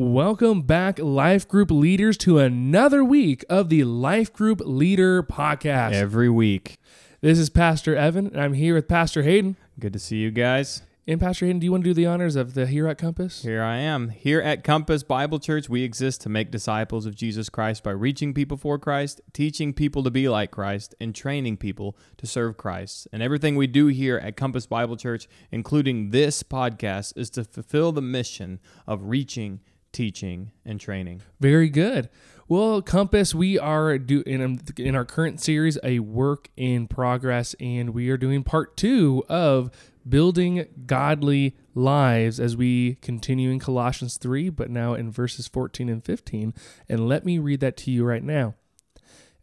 Welcome back, Life Group leaders, to another week of the Life Group Leader Podcast. Every week. This is Pastor Evan, and I'm here with Pastor Hayden. Good to see you guys. And Pastor Hayden, do you want to do the honors of the Here at Compass? Here I am. Here at Compass Bible Church, we exist to make disciples of Jesus Christ by reaching people for Christ, teaching people to be like Christ, and training people to serve Christ. And everything we do here at Compass Bible Church, including this podcast, is to fulfill the mission of reaching teaching and training. Very good. Well, Compass, we are do in um, in our current series a work in progress, and we are doing part two of building godly lives as we continue in Colossians three, but now in verses fourteen and fifteen. And let me read that to you right now.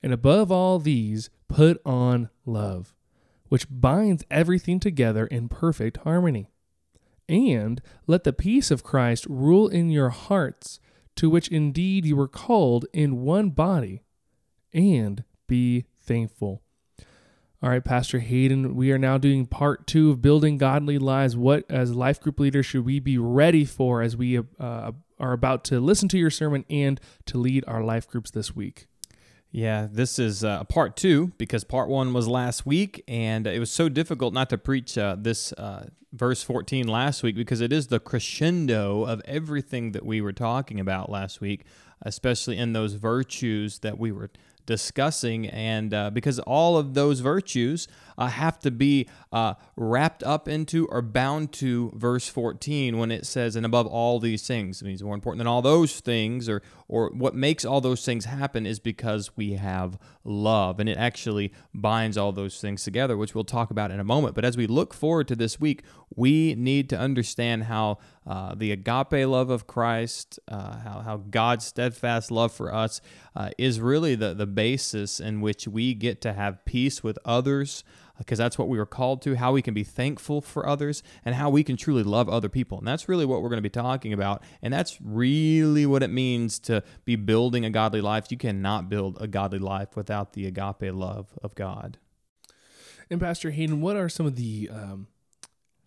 And above all these, put on love, which binds everything together in perfect harmony. And let the peace of Christ rule in your hearts, to which indeed you were called in one body, and be thankful. All right, Pastor Hayden, we are now doing part two of building godly lives. What, as life group leaders, should we be ready for as we uh, are about to listen to your sermon and to lead our life groups this week? Yeah, this is uh, part two because part one was last week, and it was so difficult not to preach uh, this uh, verse 14 last week because it is the crescendo of everything that we were talking about last week, especially in those virtues that we were discussing, and uh, because all of those virtues uh, have to be uh, wrapped up into or bound to verse 14 when it says, and above all these things. It means more important than all those things, or, or what makes all those things happen is because we have love. And it actually binds all those things together, which we'll talk about in a moment. But as we look forward to this week, we need to understand how uh, the agape love of Christ, uh, how, how God's steadfast love for us uh, is really the, the basis in which we get to have peace with others because that's what we were called to, how we can be thankful for others, and how we can truly love other people. And that's really what we're going to be talking about. And that's really what it means to be building a godly life. You cannot build a godly life without the agape love of God. And Pastor Hayden, what are some of the um,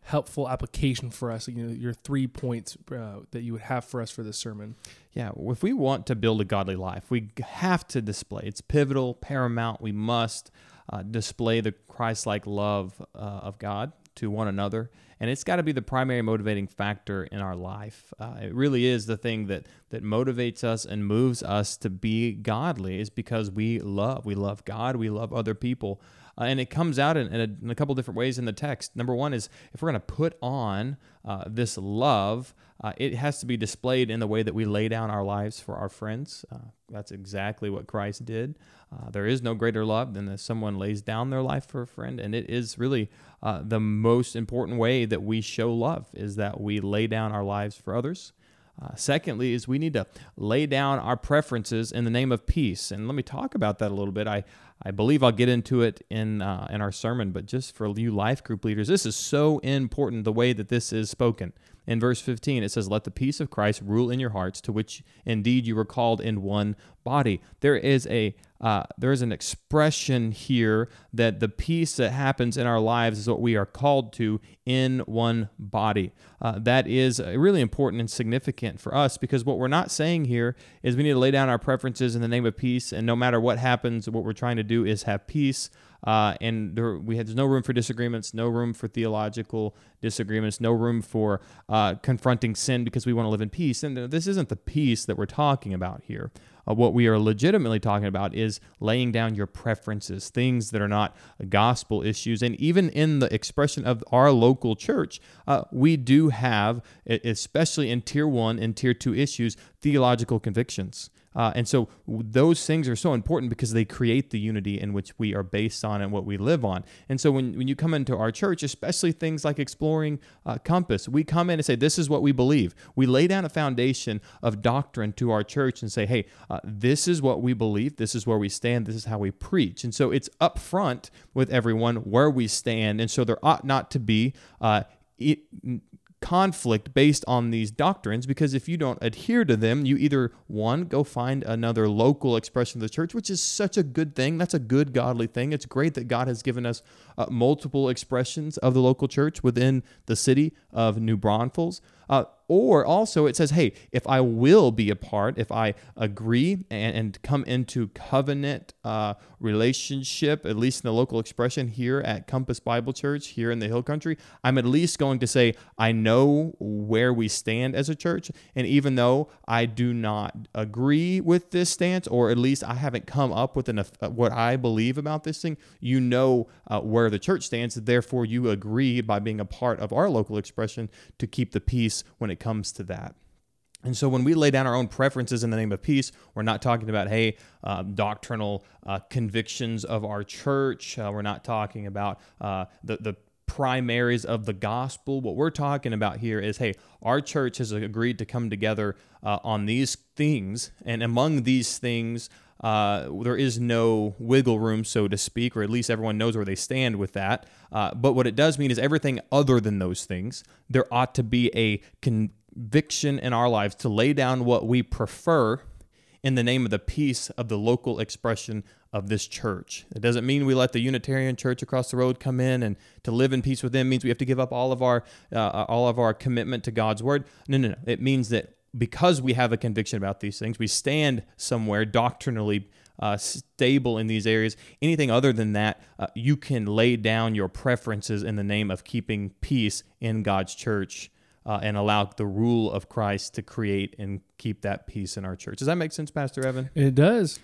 helpful application for us? You know, your three points uh, that you would have for us for this sermon. Yeah, if we want to build a godly life, we have to display. It's pivotal, paramount. We must uh, display the Christ like love uh, of God to one another. And it's got to be the primary motivating factor in our life. Uh, it really is the thing that, that motivates us and moves us to be godly, is because we love. We love God, we love other people. Uh, and it comes out in, in, a, in, a, couple different ways in the text. Number one is if we're going to put on uh, this love, uh, it has to be displayed in the way that we lay down our lives for our friends. Uh, that's exactly what Christ did. Uh, there is no greater love than that someone lays down their life for a friend, and it is really uh, the most important way that we show love is that we lay down our lives for others. Uh, secondly, is we need to lay down our preferences in the name of peace, and let me talk about that a little bit. I I believe I'll get into it in uh, in our sermon, but just for you life group leaders, this is so important the way that this is spoken in verse 15, it says, Let the peace of Christ rule in your hearts, to which indeed you were called in one body. There is a uh, there is an expression here that the peace that happens in our lives is what we are called to in one body. Uh, that is really important and significant for us because what we're not saying here is we need to lay down our preferences in the name of peace, and no matter what happens, what we're trying to do is have peace. Uh, and there, we had, there's no room for disagreements, no room for theological disagreements, no room for uh, confronting sin because we want to live in peace. And this isn't the peace that we're talking about here. Uh, what we are legitimately talking about is laying down your preferences, things that are not gospel issues. And even in the expression of our local church, uh, we do have, especially in tier one and tier two issues, theological convictions. Uh, and so those things are so important because they create the unity in which we are based on and what we live on. And so when, when you come into our church, especially things like exploring uh, Compass, we come in and say, This is what we believe. We lay down a foundation of doctrine to our church and say, Hey, uh, this is what we believe. This is where we stand. This is how we preach. And so it's upfront with everyone where we stand. And so there ought not to be uh, it, conflict based on these doctrines because if you don't adhere to them, you either one go find another local expression of the church, which is such a good thing. That's a good godly thing. It's great that God has given us uh, multiple expressions of the local church within the city of New Braunfels. Uh, or also, it says, hey, if I will be a part, if I agree and, and come into covenant uh, relationship, at least in the local expression here at Compass Bible Church, here in the Hill Country, I'm at least going to say, I know where we stand as a church. And even though I do not agree with this stance, or at least I haven't come up with an, uh, what I believe about this thing, you know uh, where the church stands. Therefore, you agree by being a part of our local expression to keep the peace when it comes to that. And so when we lay down our own preferences in the name of peace, we're not talking about, hey, uh, doctrinal uh, convictions of our church. Uh, we're not talking about uh, the, the primaries of the gospel. What we're talking about here is, hey, our church has agreed to come together uh, on these things. And among these things, uh, there is no wiggle room, so to speak, or at least everyone knows where they stand with that. Uh, but what it does mean is everything other than those things, there ought to be a conviction in our lives to lay down what we prefer in the name of the peace of the local expression of this church. It doesn't mean we let the Unitarian church across the road come in and to live in peace with them means we have to give up all of our uh, all of our commitment to God's word. No, no, no. It means that because we have a conviction about these things, we stand somewhere doctrinally uh, stable in these areas. Anything other than that, uh, you can lay down your preferences in the name of keeping peace in God's church. Uh, and allow the rule of Christ to create and keep that peace in our church. Does that make sense, Pastor Evan? It does.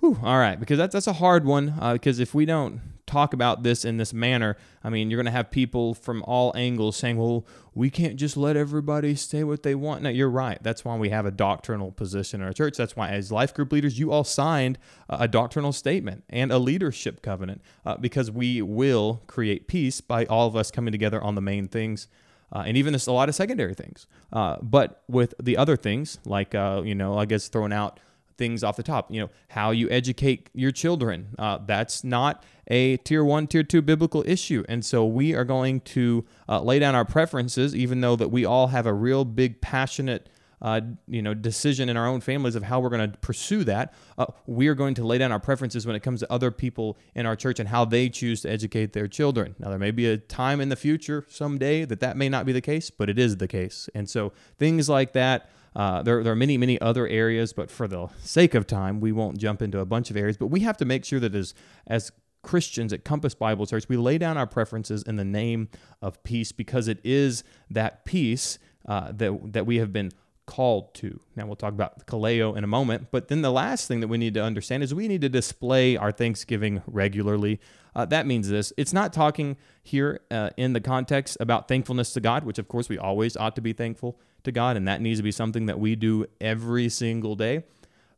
Whew, all right, because that's that's a hard one. Uh, because if we don't talk about this in this manner, I mean, you're going to have people from all angles saying, "Well, we can't just let everybody say what they want." No, you're right. That's why we have a doctrinal position in our church. That's why, as life group leaders, you all signed a doctrinal statement and a leadership covenant uh, because we will create peace by all of us coming together on the main things. Uh, and even this, a lot of secondary things. Uh, but with the other things, like, uh, you know, I guess throwing out things off the top. You know, how you educate your children. Uh, that's not a tier one, tier two biblical issue. And so we are going to uh, lay down our preferences, even though that we all have a real big, passionate, uh, you know, decision in our own families of how we're going to pursue that. Uh, we are going to lay down our preferences when it comes to other people in our church and how they choose to educate their children. Now, there may be a time in the future, someday, that that may not be the case, but it is the case. And so things like that. Uh, there, there are many, many other areas, but for the sake of time, we won't jump into a bunch of areas. But we have to make sure that as, as Christians at Compass Bible Church, we lay down our preferences in the name of peace because it is that peace uh, that, that we have been called to. Now, we'll talk about Kaleo in a moment. But then the last thing that we need to understand is we need to display our thanksgiving regularly. Uh, that means this it's not talking here uh, in the context about thankfulness to God, which of course we always ought to be thankful to God, and that needs to be something that we do every single day.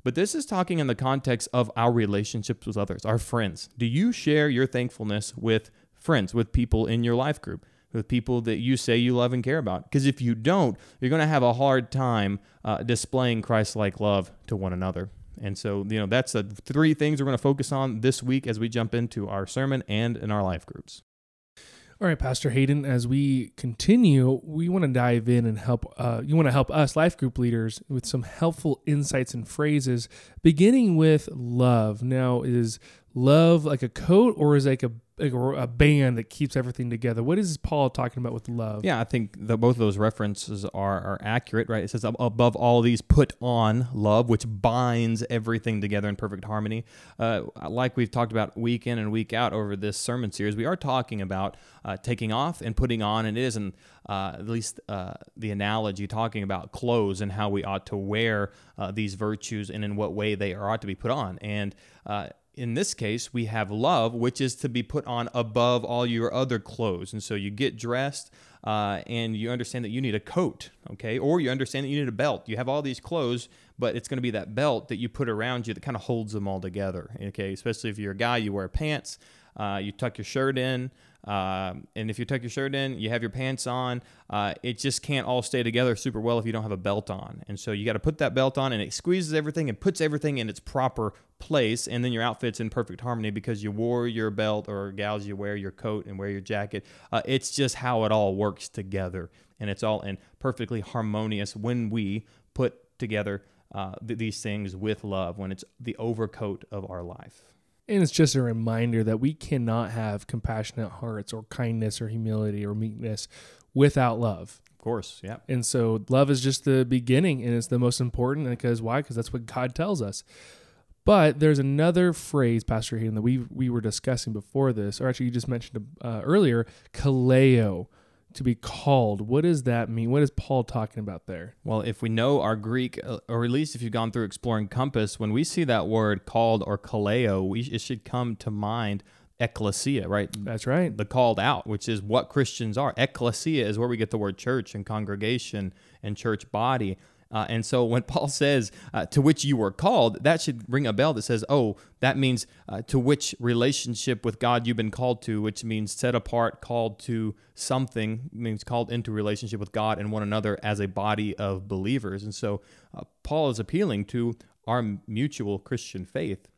But this is talking in the context of our relationships with others, our friends. Do you share your thankfulness with friends, with people in your life group, with people that you say you love and care about? Because if you don't, you're going to have a hard time uh, displaying Christ like love to one another. And so, you know, that's the three things we're going to focus on this week as we jump into our sermon and in our life groups. All right, Pastor Hayden, as we continue, we want to dive in and help. Uh, you want to help us, life group leaders, with some helpful insights and phrases, beginning with love. Now, is love like a coat or is it like a a band that keeps everything together. What is Paul talking about with love? Yeah, I think the, both of those references are, are accurate, right? It says, above all these, put on love, which binds everything together in perfect harmony. Uh, like we've talked about week in and week out over this sermon series, we are talking about uh, taking off and putting on, and it is, in, uh, at least uh, the analogy, talking about clothes and how we ought to wear uh, these virtues and in what way they are ought to be put on. And uh, in this case, we have love, which is to be put on above all your other clothes. And so you get dressed uh, and you understand that you need a coat, okay? Or you understand that you need a belt. You have all these clothes, but it's going to be that belt that you put around you that kind of holds them all together, okay? Especially if you're a guy, you wear pants, uh, you tuck your shirt in. Uh, and if you tuck your shirt in, you have your pants on, uh, it just can't all stay together super well if you don't have a belt on. And so you got to put that belt on, and it squeezes everything and puts everything in its proper place. And then your outfit's in perfect harmony because you wore your belt, or gals, you wear your coat and wear your jacket. Uh, it's just how it all works together. And it's all in perfectly harmonious when we put together uh, th- these things with love, when it's the overcoat of our life. And it's just a reminder that we cannot have compassionate hearts or kindness or humility or meekness without love. Of course, yeah. And so love is just the beginning and it's the most important because why? Because that's what God tells us. But there's another phrase, Pastor Hayden, that we we were discussing before this, or actually you just mentioned uh, earlier, kaleo, to be called. What does that mean? What is Paul talking about there? Well, if we know our Greek, uh, or at least if you've gone through exploring Compass, when we see that word called or kaleo, we, it should come to mind ecclesia, right? That's right. The called out, which is what Christians are. Ecclesia is where we get the word church and congregation and church body. Uh, and so when Paul says, uh, to which you were called, that should ring a bell that says, oh, that means uh, to which relationship with God you've been called to, which means set apart, called to something, means called into relationship with God and one another as a body of believers. And so uh, Paul is appealing to our mutual Christian faith.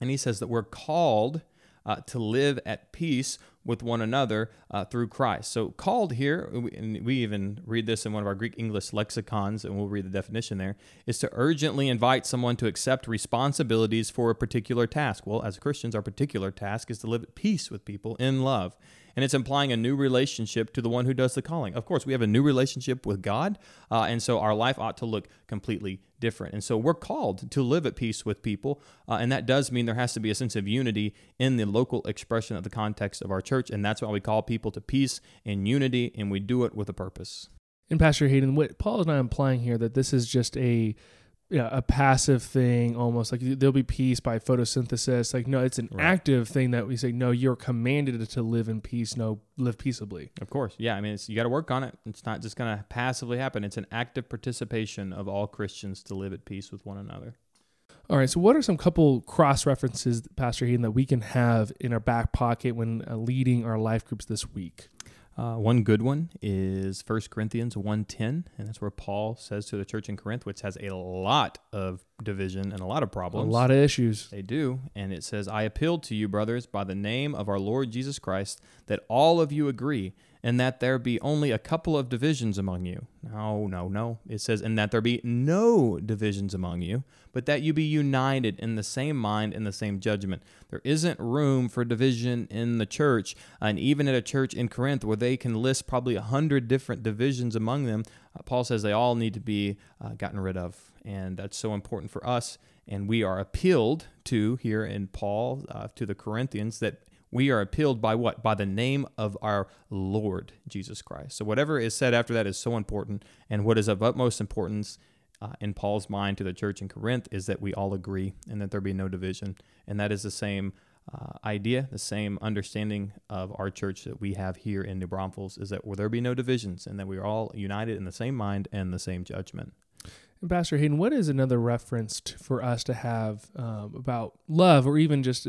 And he says that we're called uh, to live at peace with one another uh, through Christ. So, called here, and we even read this in one of our Greek English lexicons, and we'll read the definition there, is to urgently invite someone to accept responsibilities for a particular task. Well, as Christians, our particular task is to live at peace with people in love and it's implying a new relationship to the one who does the calling. Of course, we have a new relationship with God, uh, and so our life ought to look completely different. And so we're called to live at peace with people, uh, and that does mean there has to be a sense of unity in the local expression of the context of our church, and that's why we call people to peace and unity, and we do it with a purpose. And Pastor Hayden, what Paul is not implying here that this is just a yeah, a passive thing almost like there'll be peace by photosynthesis. Like no it's an right. active thing that we say no you're commanded to live in peace no live peaceably. Of course. Yeah i mean you got to work on it. It's not just going to passively happen. It's an active participation of all christians to live at peace with one another. All right so what are some couple cross references pastor hayden that we can have in our back pocket when uh, leading our life groups this week uh, one good one is 1 Corinthians 1.10, and that's where Paul says to the church in Corinth, which has a lot of division and a lot of problems. A lot of issues. They do. And it says, I appeal to you, brothers, by the name of our Lord Jesus Christ, that all of you agree and that there be only a couple of divisions among you. No, no, no. It says, and that there be no divisions among you, but that you be united in the same mind and the same judgment. There isn't room for division in the church, and even at a church in Corinth where they can list probably a hundred different divisions among them, uh, Paul says they all need to be uh, gotten rid of. And that's so important for us. And we are appealed to here in Paul uh, to the Corinthians that we are appealed by what? By the name of our Lord Jesus Christ. So whatever is said after that is so important. And what is of utmost importance uh, in Paul's mind to the church in Corinth is that we all agree and that there be no division. And that is the same uh, idea, the same understanding of our church that we have here in New Braunfels is that will there be no divisions and that we are all united in the same mind and the same judgment. And Pastor Hayden, what is another reference for us to have um, about love or even just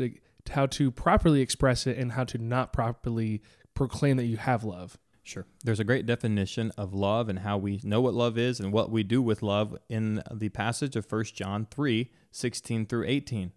how to properly express it and how to not properly proclaim that you have love. Sure. There's a great definition of love and how we know what love is and what we do with love in the passage of 1 John 3 16 through 18.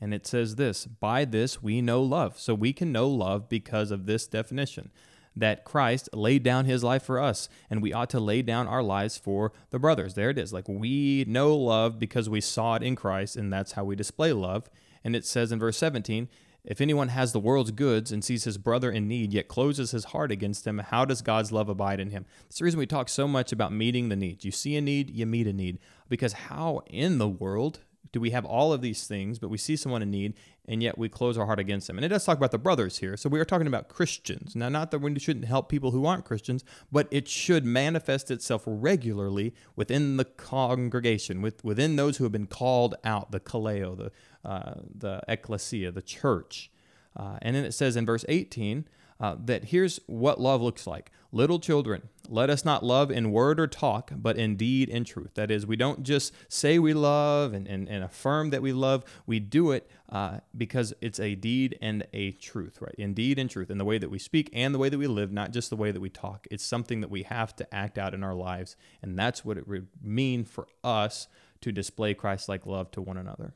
And it says this By this we know love. So we can know love because of this definition that Christ laid down his life for us, and we ought to lay down our lives for the brothers. There it is. Like we know love because we saw it in Christ, and that's how we display love. And it says in verse 17, if anyone has the world's goods and sees his brother in need, yet closes his heart against him, how does God's love abide in him? That's the reason we talk so much about meeting the needs. You see a need, you meet a need. Because how in the world do we have all of these things, but we see someone in need, and yet we close our heart against them? And it does talk about the brothers here. So we are talking about Christians. Now, not that we shouldn't help people who aren't Christians, but it should manifest itself regularly within the congregation, with, within those who have been called out, the kaleo, the, uh, the ecclesia, the church. Uh, and then it says in verse 18, uh, that here's what love looks like. Little children, let us not love in word or talk, but in deed and truth. That is, we don't just say we love and, and, and affirm that we love. We do it uh, because it's a deed and a truth, right? In deed and truth, in the way that we speak and the way that we live, not just the way that we talk. It's something that we have to act out in our lives. And that's what it would mean for us to display Christ like love to one another.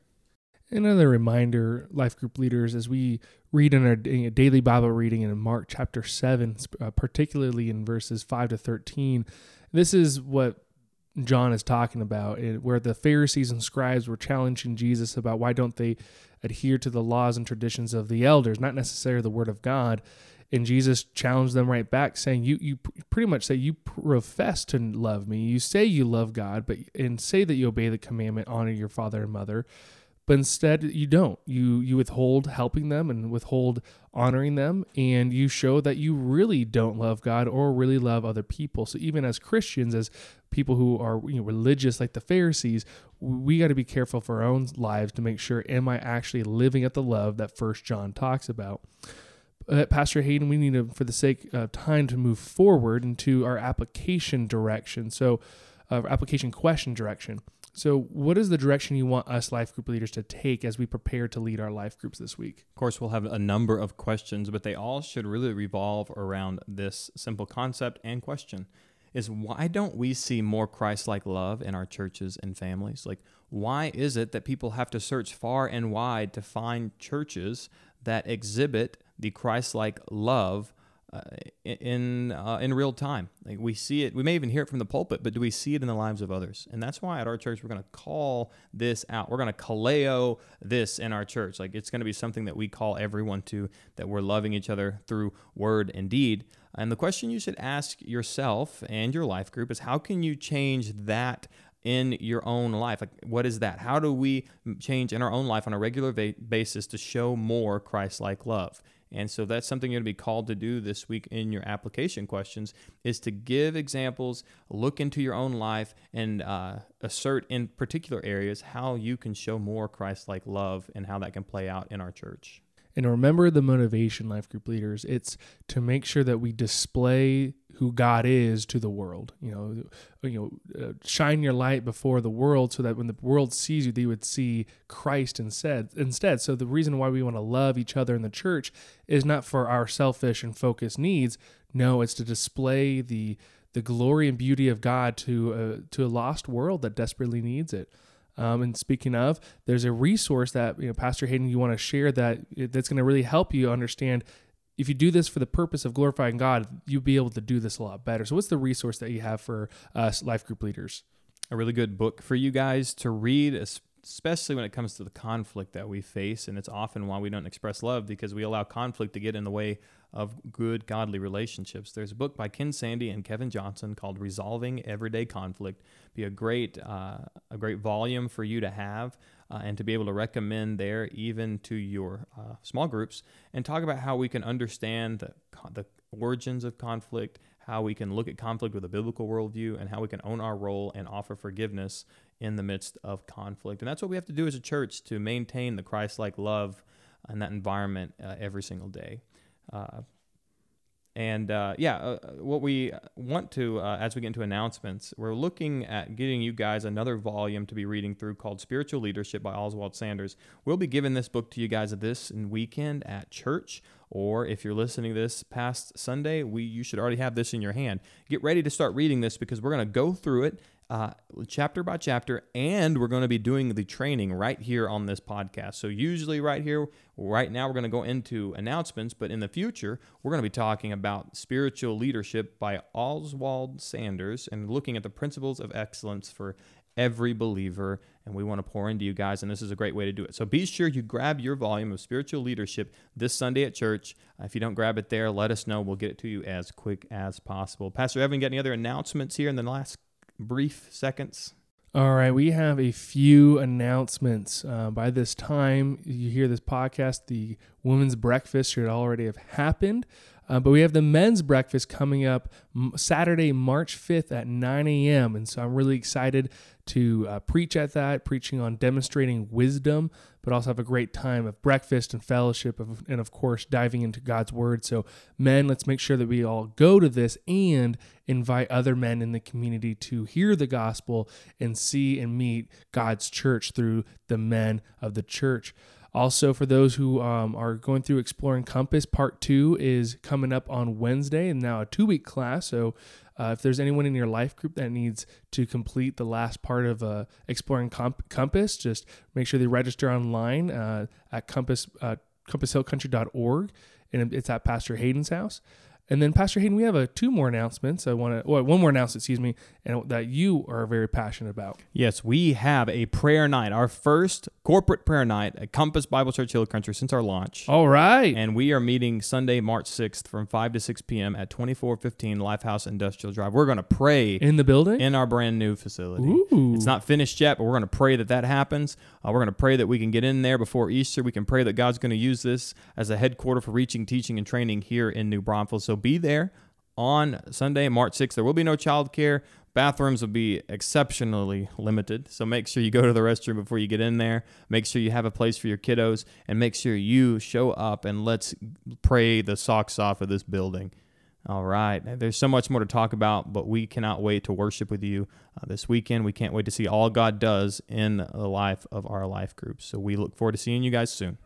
Another reminder, life group leaders, as we read in our daily Bible reading in Mark chapter 7, uh, particularly in verses 5 to 13, this is what John is talking about, where the Pharisees and scribes were challenging Jesus about why don't they adhere to the laws and traditions of the elders, not necessarily the word of God. And Jesus challenged them right back, saying, "You you pretty much say you profess to love me. You say you love God, but and say that you obey the commandment, honor your father and mother." But instead you don't. You you withhold helping them and withhold honoring them and you show that you really don't love god or really love other people. So even as christians as people who are you know, religious like the pharisees we got to be careful for our own lives to make sure am i actually living at the love that first john talks about? Uh, pastor hayden we need to for the sake of time to move forward into our application direction. So uh, application question direction so, what is the direction you want us life group leaders to take as we prepare to lead our life groups this week? Of course, we'll have a number of questions, but they all should really revolve around this simple concept and question is why don't we see more Christ-like love in our churches and families? Like why is it that people have to search far and wide to find churches that exhibit the Christ-like love uh, in uh, in real time. Like we see it, we may even hear it from the pulpit, but do we see it in the lives of others? And that's why at our church we're going to call this out. We're going to kaleo this in our church. Like it's going to be something that we call everyone to that we're loving each other through word and deed. And the question you should ask yourself and your life group is how can you change that in your own life? Like, what is that? How do we change in our own life on a regular va- basis to show more Christ like love? And so that's something you're going to be called to do this week in your application questions is to give examples, look into your own life, and uh, assert in particular areas how you can show more Christ like love and how that can play out in our church. And remember the motivation, life group leaders. It's to make sure that we display who God is to the world. You know, you know, uh, shine your light before the world, so that when the world sees you, they would see Christ instead. Instead, so the reason why we want to love each other in the church is not for our selfish and focused needs. No, it's to display the the glory and beauty of God to a, to a lost world that desperately needs it. Um, and speaking of, there's a resource that you know, Pastor Hayden, you want to share that that's going to really help you understand. If you do this for the purpose of glorifying God, you'll be able to do this a lot better. So, what's the resource that you have for us life group leaders? A really good book for you guys to read, especially when it comes to the conflict that we face. And it's often why we don't express love because we allow conflict to get in the way of good, godly relationships. There's a book by Ken Sande and Kevin Johnson called Resolving Everyday Conflict. Be a great, uh, a great volume for you to have uh, and to be able to recommend there, even to your uh, small groups, and talk about how we can understand the, the origins of conflict, how we can look at conflict with a biblical worldview, and how we can own our role and offer forgiveness in the midst of conflict. And that's what we have to do as a church to maintain the Christ like love in that environment uh, every single day. Uh, and uh, yeah, uh, uh, what we want to, uh, as we get into announcements, we're looking at getting you guys another volume to be reading through called Spiritual Leadership by Oswald Sanders. We'll be giving this book to you guys this weekend at church, or if you're listening this past Sunday, we you should already have this in your hand. Get ready to start reading this because we're going to go through it uh, chapter by chapter, and we're going to be doing the training right here on this podcast. So, usually, right here, right now, we're going to go into announcements, but in the future, we're going to be talking about spiritual leadership by Oswald Sanders and looking at the principles of excellence for every believer. And we want to pour into you guys, and this is a great way to do it. So, be sure you grab your volume of spiritual leadership this Sunday at church. If you don't grab it there, let us know. We'll get it to you as quick as possible. Pastor Evan, got any other announcements here in the last brief seconds? All right, we have a few announcements. Uh, by this time, you hear this podcast, the women's breakfast should already have happened. Uh, but we have the men's breakfast coming up Saturday, March 5th at 9 a.m. And so I'm really excited to uh, preach at that, preaching on demonstrating wisdom, but also have a great time of breakfast and fellowship, of, and of course, diving into God's word. So, men, let's make sure that we all go to this and invite other men in the community to hear the gospel and see and meet God's church through the men of the church. Also, for those who um, are going through Exploring Compass, part two is coming up on Wednesday and now a two week class. So, uh, if there's anyone in your life group that needs to complete the last part of uh, Exploring Comp- Compass, just make sure they register online uh, at compass, uh, compasshillcountry.org and it's at Pastor Hayden's house. And then, Pastor Hayden, we have a two more announcements. I want to, well, one more announcement, excuse me, and that you are very passionate about. Yes, we have a prayer night, our first corporate prayer night at Compass Bible Church Hill Country since our launch. All right. And we are meeting Sunday, March 6th from 5 to 6 p.m. at 2415 Lifehouse Industrial Drive. We're going to pray in the building in our brand new facility. Ooh. It's not finished yet, but we're going to pray that that happens. Uh, we're going to pray that we can get in there before Easter. We can pray that God's going to use this as a headquarter for reaching, teaching, and training here in New Braunfels. So be there on Sunday, March 6th. There will be no childcare. Bathrooms will be exceptionally limited. So make sure you go to the restroom before you get in there. Make sure you have a place for your kiddos and make sure you show up and let's pray the socks off of this building. All right. There's so much more to talk about, but we cannot wait to worship with you uh, this weekend. We can't wait to see all God does in the life of our life groups. So we look forward to seeing you guys soon.